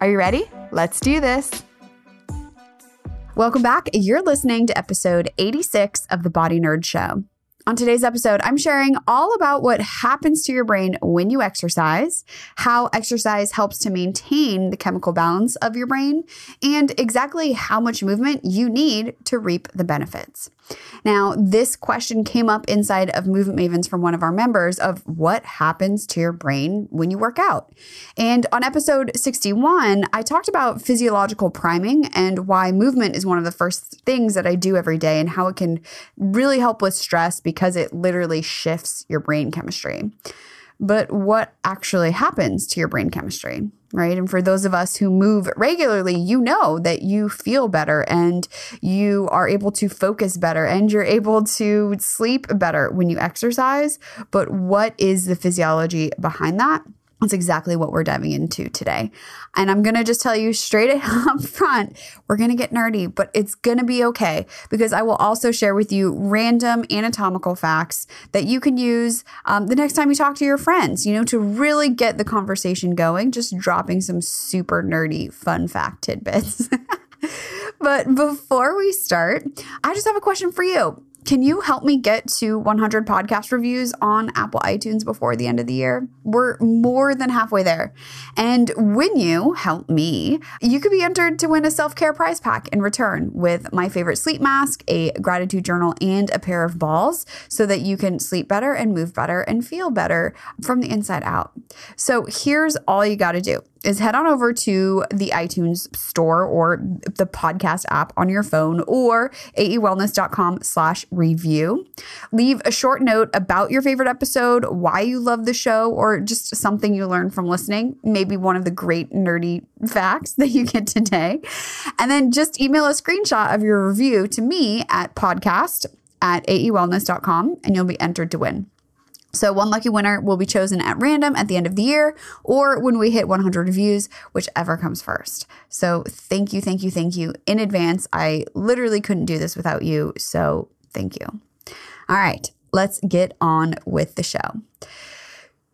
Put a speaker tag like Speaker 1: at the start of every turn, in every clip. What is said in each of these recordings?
Speaker 1: Are you ready? Let's do this. Welcome back. You're listening to episode 86 of the Body Nerd Show. On today's episode, I'm sharing all about what happens to your brain when you exercise, how exercise helps to maintain the chemical balance of your brain, and exactly how much movement you need to reap the benefits. Now, this question came up inside of Movement Mavens from one of our members of what happens to your brain when you work out. And on episode 61, I talked about physiological priming and why movement is one of the first things that I do every day and how it can really help with stress because it literally shifts your brain chemistry. But what actually happens to your brain chemistry? right? And for those of us who move regularly, you know that you feel better and you are able to focus better and you're able to sleep better when you exercise. But what is the physiology behind that? That's exactly what we're diving into today. And I'm going to just tell you straight up front, we're going to get nerdy, but it's going to be okay because I will also share with you random anatomical facts that you can use um, the next time you talk to your friends, you know, to really get the conversation going, just dropping some super nerdy fun fact tidbits. but before we start, I just have a question for you. Can you help me get to 100 podcast reviews on Apple iTunes before the end of the year? We're more than halfway there. And when you help me, you could be entered to win a self care prize pack in return with my favorite sleep mask, a gratitude journal, and a pair of balls so that you can sleep better and move better and feel better from the inside out. So here's all you got to do is head on over to the iTunes store or the podcast app on your phone or aewellness.com slash review. Leave a short note about your favorite episode, why you love the show, or just something you learned from listening. Maybe one of the great nerdy facts that you get today. And then just email a screenshot of your review to me at podcast at aewellness.com and you'll be entered to win. So, one lucky winner will be chosen at random at the end of the year or when we hit 100 reviews, whichever comes first. So, thank you, thank you, thank you in advance. I literally couldn't do this without you. So, thank you. All right, let's get on with the show.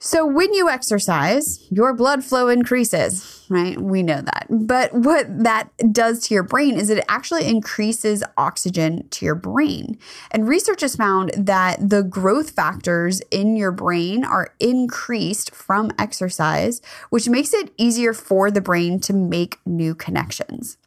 Speaker 1: So, when you exercise, your blood flow increases, right? We know that. But what that does to your brain is it actually increases oxygen to your brain. And research has found that the growth factors in your brain are increased from exercise, which makes it easier for the brain to make new connections.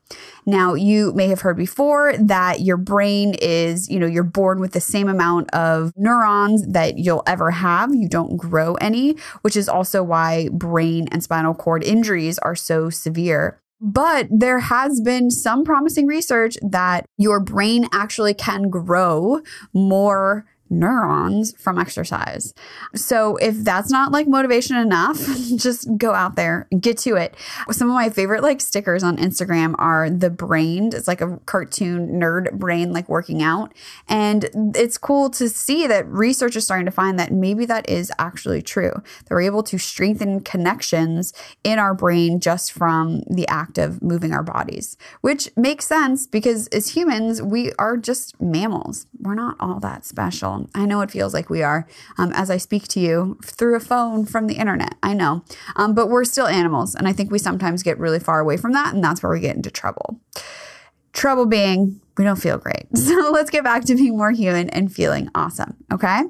Speaker 1: Now, you may have heard before that your brain is, you know, you're born with the same amount of neurons that you'll ever have. You don't grow any, which is also why brain and spinal cord injuries are so severe. But there has been some promising research that your brain actually can grow more neurons from exercise. So if that's not like motivation enough, just go out there get to it. Some of my favorite like stickers on Instagram are the brained. It's like a cartoon nerd brain like working out. And it's cool to see that research is starting to find that maybe that is actually true. That we're able to strengthen connections in our brain just from the act of moving our bodies, which makes sense because as humans, we are just mammals. We're not all that special. I know it feels like we are um, as I speak to you through a phone from the internet. I know. Um, but we're still animals. And I think we sometimes get really far away from that. And that's where we get into trouble. Trouble being we don't feel great. So let's get back to being more human and feeling awesome. Okay.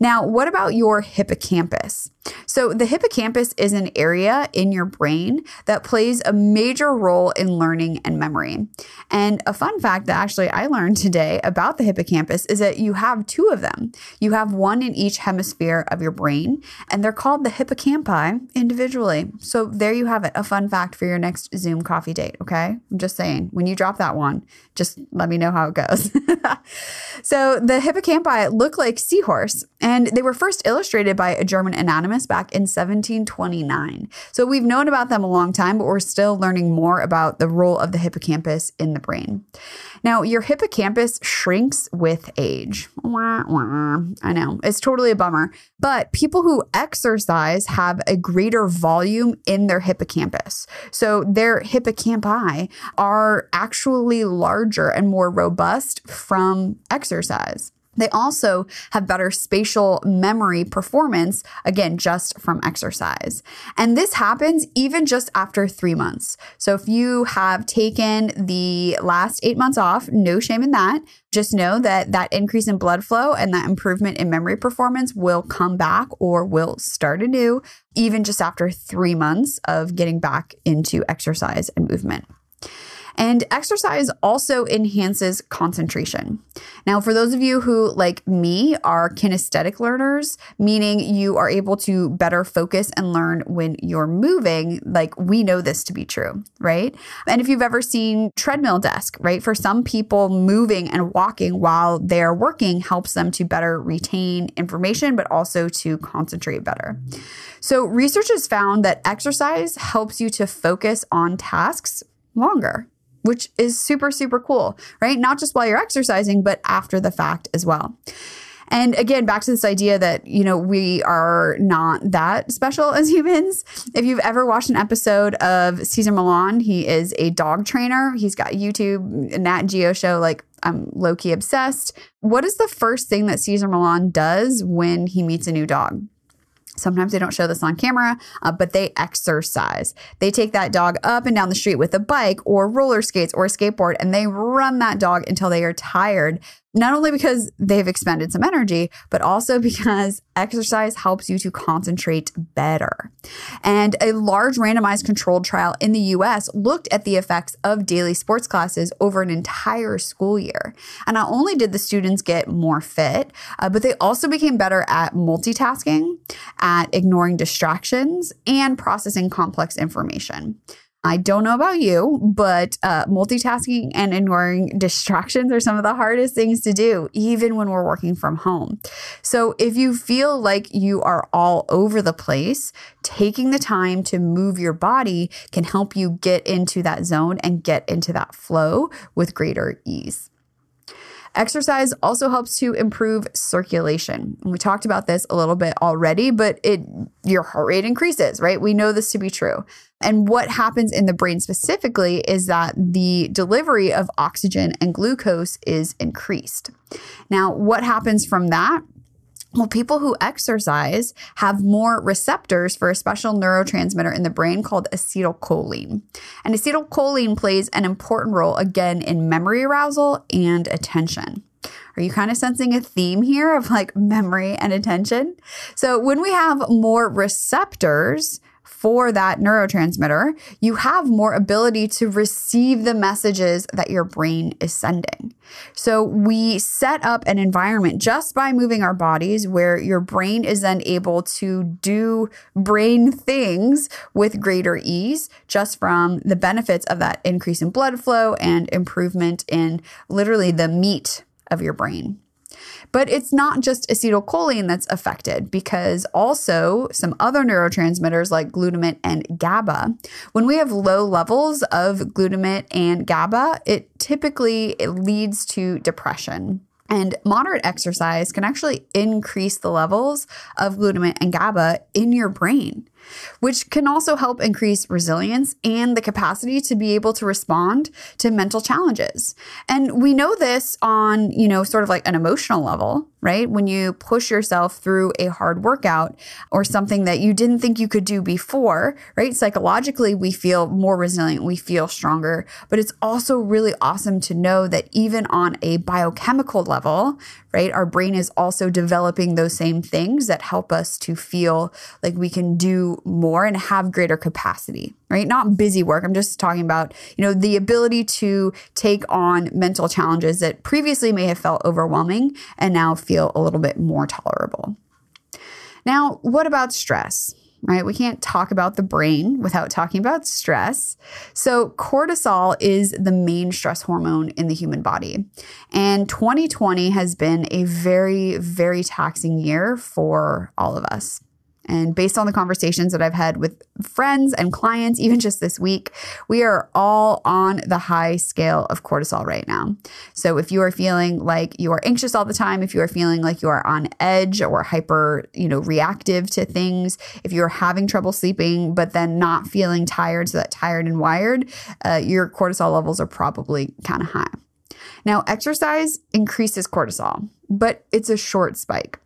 Speaker 1: Now, what about your hippocampus? So, the hippocampus is an area in your brain that plays a major role in learning and memory. And a fun fact that actually I learned today about the hippocampus is that you have two of them. You have one in each hemisphere of your brain, and they're called the hippocampi individually. So, there you have it a fun fact for your next Zoom coffee date. Okay. I'm just saying, when you drop that one, just let me know how it goes. So the hippocampi look like seahorse, and they were first illustrated by a German anatomist back in 1729. So we've known about them a long time, but we're still learning more about the role of the hippocampus in the brain. Now, your hippocampus shrinks with age. Wah, wah. I know, it's totally a bummer. But people who exercise have a greater volume in their hippocampus. So their hippocampi are actually larger and more robust from exercise. They also have better spatial memory performance, again, just from exercise. And this happens even just after three months. So if you have taken the last eight months off, no shame in that. Just know that that increase in blood flow and that improvement in memory performance will come back or will start anew, even just after three months of getting back into exercise and movement. And exercise also enhances concentration. Now, for those of you who, like me, are kinesthetic learners, meaning you are able to better focus and learn when you're moving, like we know this to be true, right? And if you've ever seen treadmill desk, right? For some people, moving and walking while they're working helps them to better retain information, but also to concentrate better. So, research has found that exercise helps you to focus on tasks longer which is super, super cool, right? Not just while you're exercising, but after the fact as well. And again, back to this idea that, you know, we are not that special as humans. If you've ever watched an episode of Cesar Millan, he is a dog trainer. He's got YouTube, Nat Geo show, like I'm low key obsessed. What is the first thing that Cesar Millan does when he meets a new dog? Sometimes they don't show this on camera, uh, but they exercise. They take that dog up and down the street with a bike or roller skates or a skateboard and they run that dog until they are tired not only because they've expended some energy, but also because exercise helps you to concentrate better. And a large randomized controlled trial in the US looked at the effects of daily sports classes over an entire school year. And not only did the students get more fit, uh, but they also became better at multitasking, at ignoring distractions, and processing complex information. I don't know about you, but uh, multitasking and ignoring distractions are some of the hardest things to do, even when we're working from home. So if you feel like you are all over the place, taking the time to move your body can help you get into that zone and get into that flow with greater ease. Exercise also helps to improve circulation. And we talked about this a little bit already, but it your heart rate increases, right? We know this to be true. And what happens in the brain specifically is that the delivery of oxygen and glucose is increased. Now, what happens from that? Well, people who exercise have more receptors for a special neurotransmitter in the brain called acetylcholine. And acetylcholine plays an important role again in memory arousal and attention. Are you kind of sensing a theme here of like memory and attention? So, when we have more receptors, for that neurotransmitter, you have more ability to receive the messages that your brain is sending. So we set up an environment just by moving our bodies where your brain is then able to do brain things with greater ease just from the benefits of that increase in blood flow and improvement in literally the meat of your brain. But it's not just acetylcholine that's affected because also some other neurotransmitters like glutamate and GABA. When we have low levels of glutamate and GABA, it typically it leads to depression. And moderate exercise can actually increase the levels of glutamate and GABA in your brain which can also help increase resilience and the capacity to be able to respond to mental challenges. And we know this on, you know, sort of like an emotional level, right? When you push yourself through a hard workout or something that you didn't think you could do before, right? Psychologically, we feel more resilient, we feel stronger, but it's also really awesome to know that even on a biochemical level, right, our brain is also developing those same things that help us to feel like we can do more and have greater capacity, right? Not busy work. I'm just talking about, you know, the ability to take on mental challenges that previously may have felt overwhelming and now feel a little bit more tolerable. Now, what about stress? right? We can't talk about the brain without talking about stress. So, cortisol is the main stress hormone in the human body. And 2020 has been a very, very taxing year for all of us. And based on the conversations that I've had with friends and clients, even just this week, we are all on the high scale of cortisol right now. So if you are feeling like you are anxious all the time, if you are feeling like you are on edge or hyper, you know, reactive to things, if you're having trouble sleeping, but then not feeling tired, so that tired and wired, uh, your cortisol levels are probably kind of high. Now, exercise increases cortisol, but it's a short spike.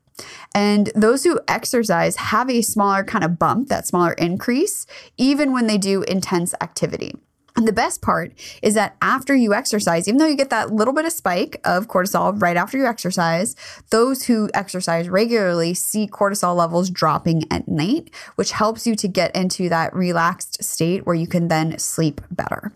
Speaker 1: And those who exercise have a smaller kind of bump, that smaller increase, even when they do intense activity. And the best part is that after you exercise, even though you get that little bit of spike of cortisol right after you exercise, those who exercise regularly see cortisol levels dropping at night, which helps you to get into that relaxed state where you can then sleep better.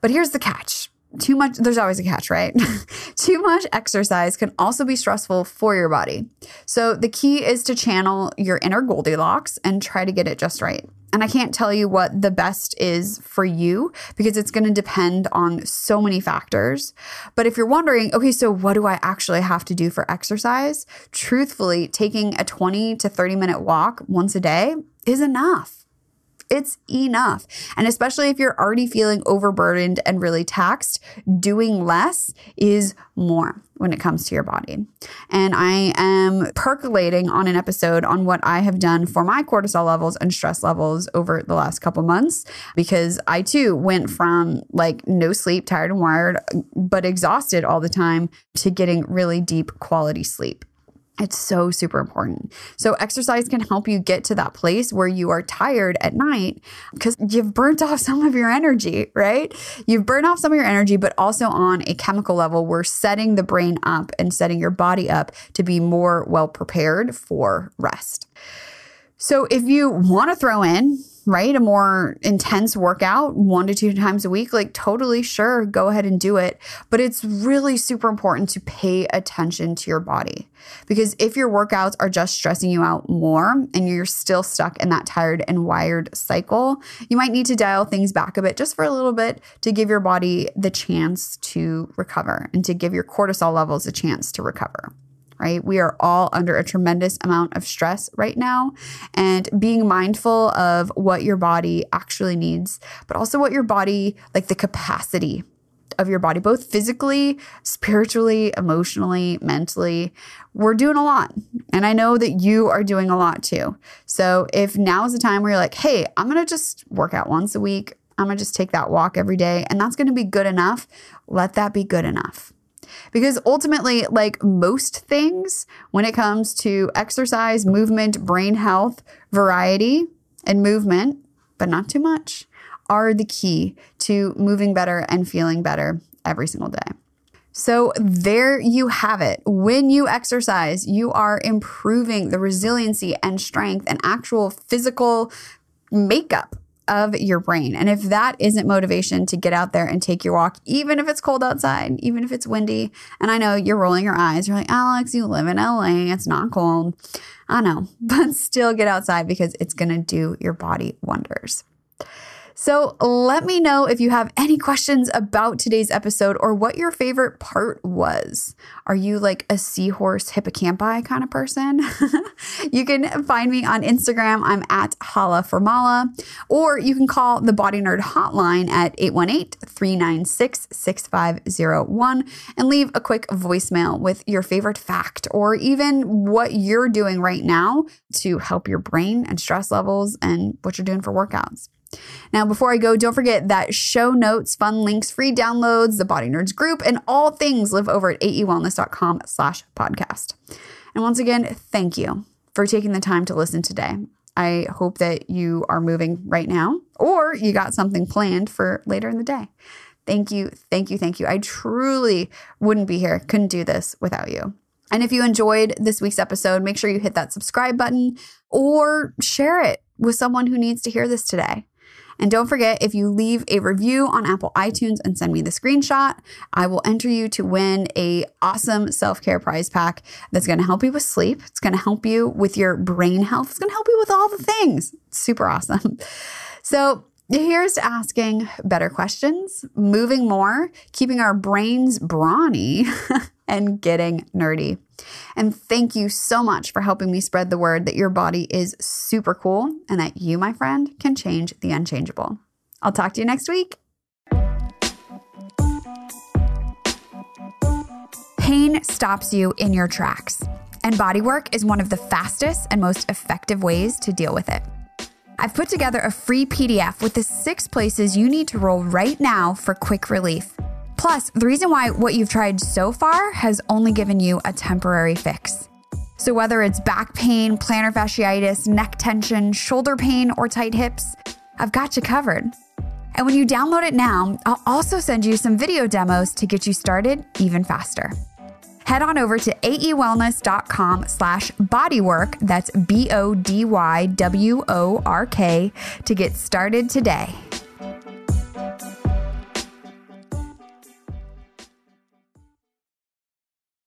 Speaker 1: But here's the catch too much, there's always a catch, right? too much exercise can also be stressful for your body. So the key is to channel your inner Goldilocks and try to get it just right. And I can't tell you what the best is for you because it's going to depend on so many factors. But if you're wondering, okay, so what do I actually have to do for exercise? Truthfully, taking a 20 to 30 minute walk once a day is enough. It's enough. And especially if you're already feeling overburdened and really taxed, doing less is more when it comes to your body. And I am percolating on an episode on what I have done for my cortisol levels and stress levels over the last couple months because I too went from like no sleep, tired and wired, but exhausted all the time to getting really deep quality sleep. It's so super important. So, exercise can help you get to that place where you are tired at night because you've burnt off some of your energy, right? You've burnt off some of your energy, but also on a chemical level, we're setting the brain up and setting your body up to be more well prepared for rest. So, if you want to throw in right? A more intense workout one to two times a week, like totally sure, go ahead and do it. But it's really super important to pay attention to your body because if your workouts are just stressing you out more and you're still stuck in that tired and wired cycle, you might need to dial things back a bit just for a little bit to give your body the chance to recover and to give your cortisol levels a chance to recover right? We are all under a tremendous amount of stress right now. And being mindful of what your body actually needs, but also what your body, like the capacity of your body, both physically, spiritually, emotionally, mentally. We're doing a lot. And I know that you are doing a lot too. So if now is the time where you're like, hey, I'm going to just work out once a week, I'm going to just take that walk every day, and that's going to be good enough, let that be good enough. Because ultimately, like most things, when it comes to exercise, movement, brain health, variety, and movement, but not too much, are the key to moving better and feeling better every single day. So, there you have it. When you exercise, you are improving the resiliency and strength and actual physical makeup of your brain. And if that isn't motivation to get out there and take your walk, even if it's cold outside, even if it's windy, and I know you're rolling your eyes, you're like, Alex, you live in LA, it's not cold. I know, but still get outside because it's going to do your body wonders. So let me know if you have any questions about today's episode or what your favorite part was. Are you like a seahorse hippocampi kind of person? you can find me on Instagram. I'm at Holla for Mala, or you can call the Body Nerd hotline at 818 396 6501 and leave a quick voicemail with your favorite fact or even what you're doing right now to help your brain and stress levels and what you're doing for workouts. Now, before I go, don't forget that show notes, fun links, free downloads, the Body Nerds group, and all things live over at aewellness.com slash podcast. And once again, thank you for taking the time to listen today. I hope that you are moving right now or you got something planned for later in the day. Thank you, thank you, thank you. I truly wouldn't be here, couldn't do this without you. And if you enjoyed this week's episode, make sure you hit that subscribe button or share it with someone who needs to hear this today. And don't forget, if you leave a review on Apple iTunes and send me the screenshot, I will enter you to win a awesome self-care prize pack that's going to help you with sleep. It's going to help you with your brain health. It's going to help you with all the things. Super awesome. So Here's to asking better questions, moving more, keeping our brains brawny, and getting nerdy. And thank you so much for helping me spread the word that your body is super cool and that you, my friend, can change the unchangeable. I'll talk to you next week. Pain stops you in your tracks, and bodywork is one of the fastest and most effective ways to deal with it. I've put together a free PDF with the six places you need to roll right now for quick relief. Plus, the reason why what you've tried so far has only given you a temporary fix. So, whether it's back pain, plantar fasciitis, neck tension, shoulder pain, or tight hips, I've got you covered. And when you download it now, I'll also send you some video demos to get you started even faster. Head on over to aewellness.com slash bodywork, that's B O D Y W O R K, to get started today.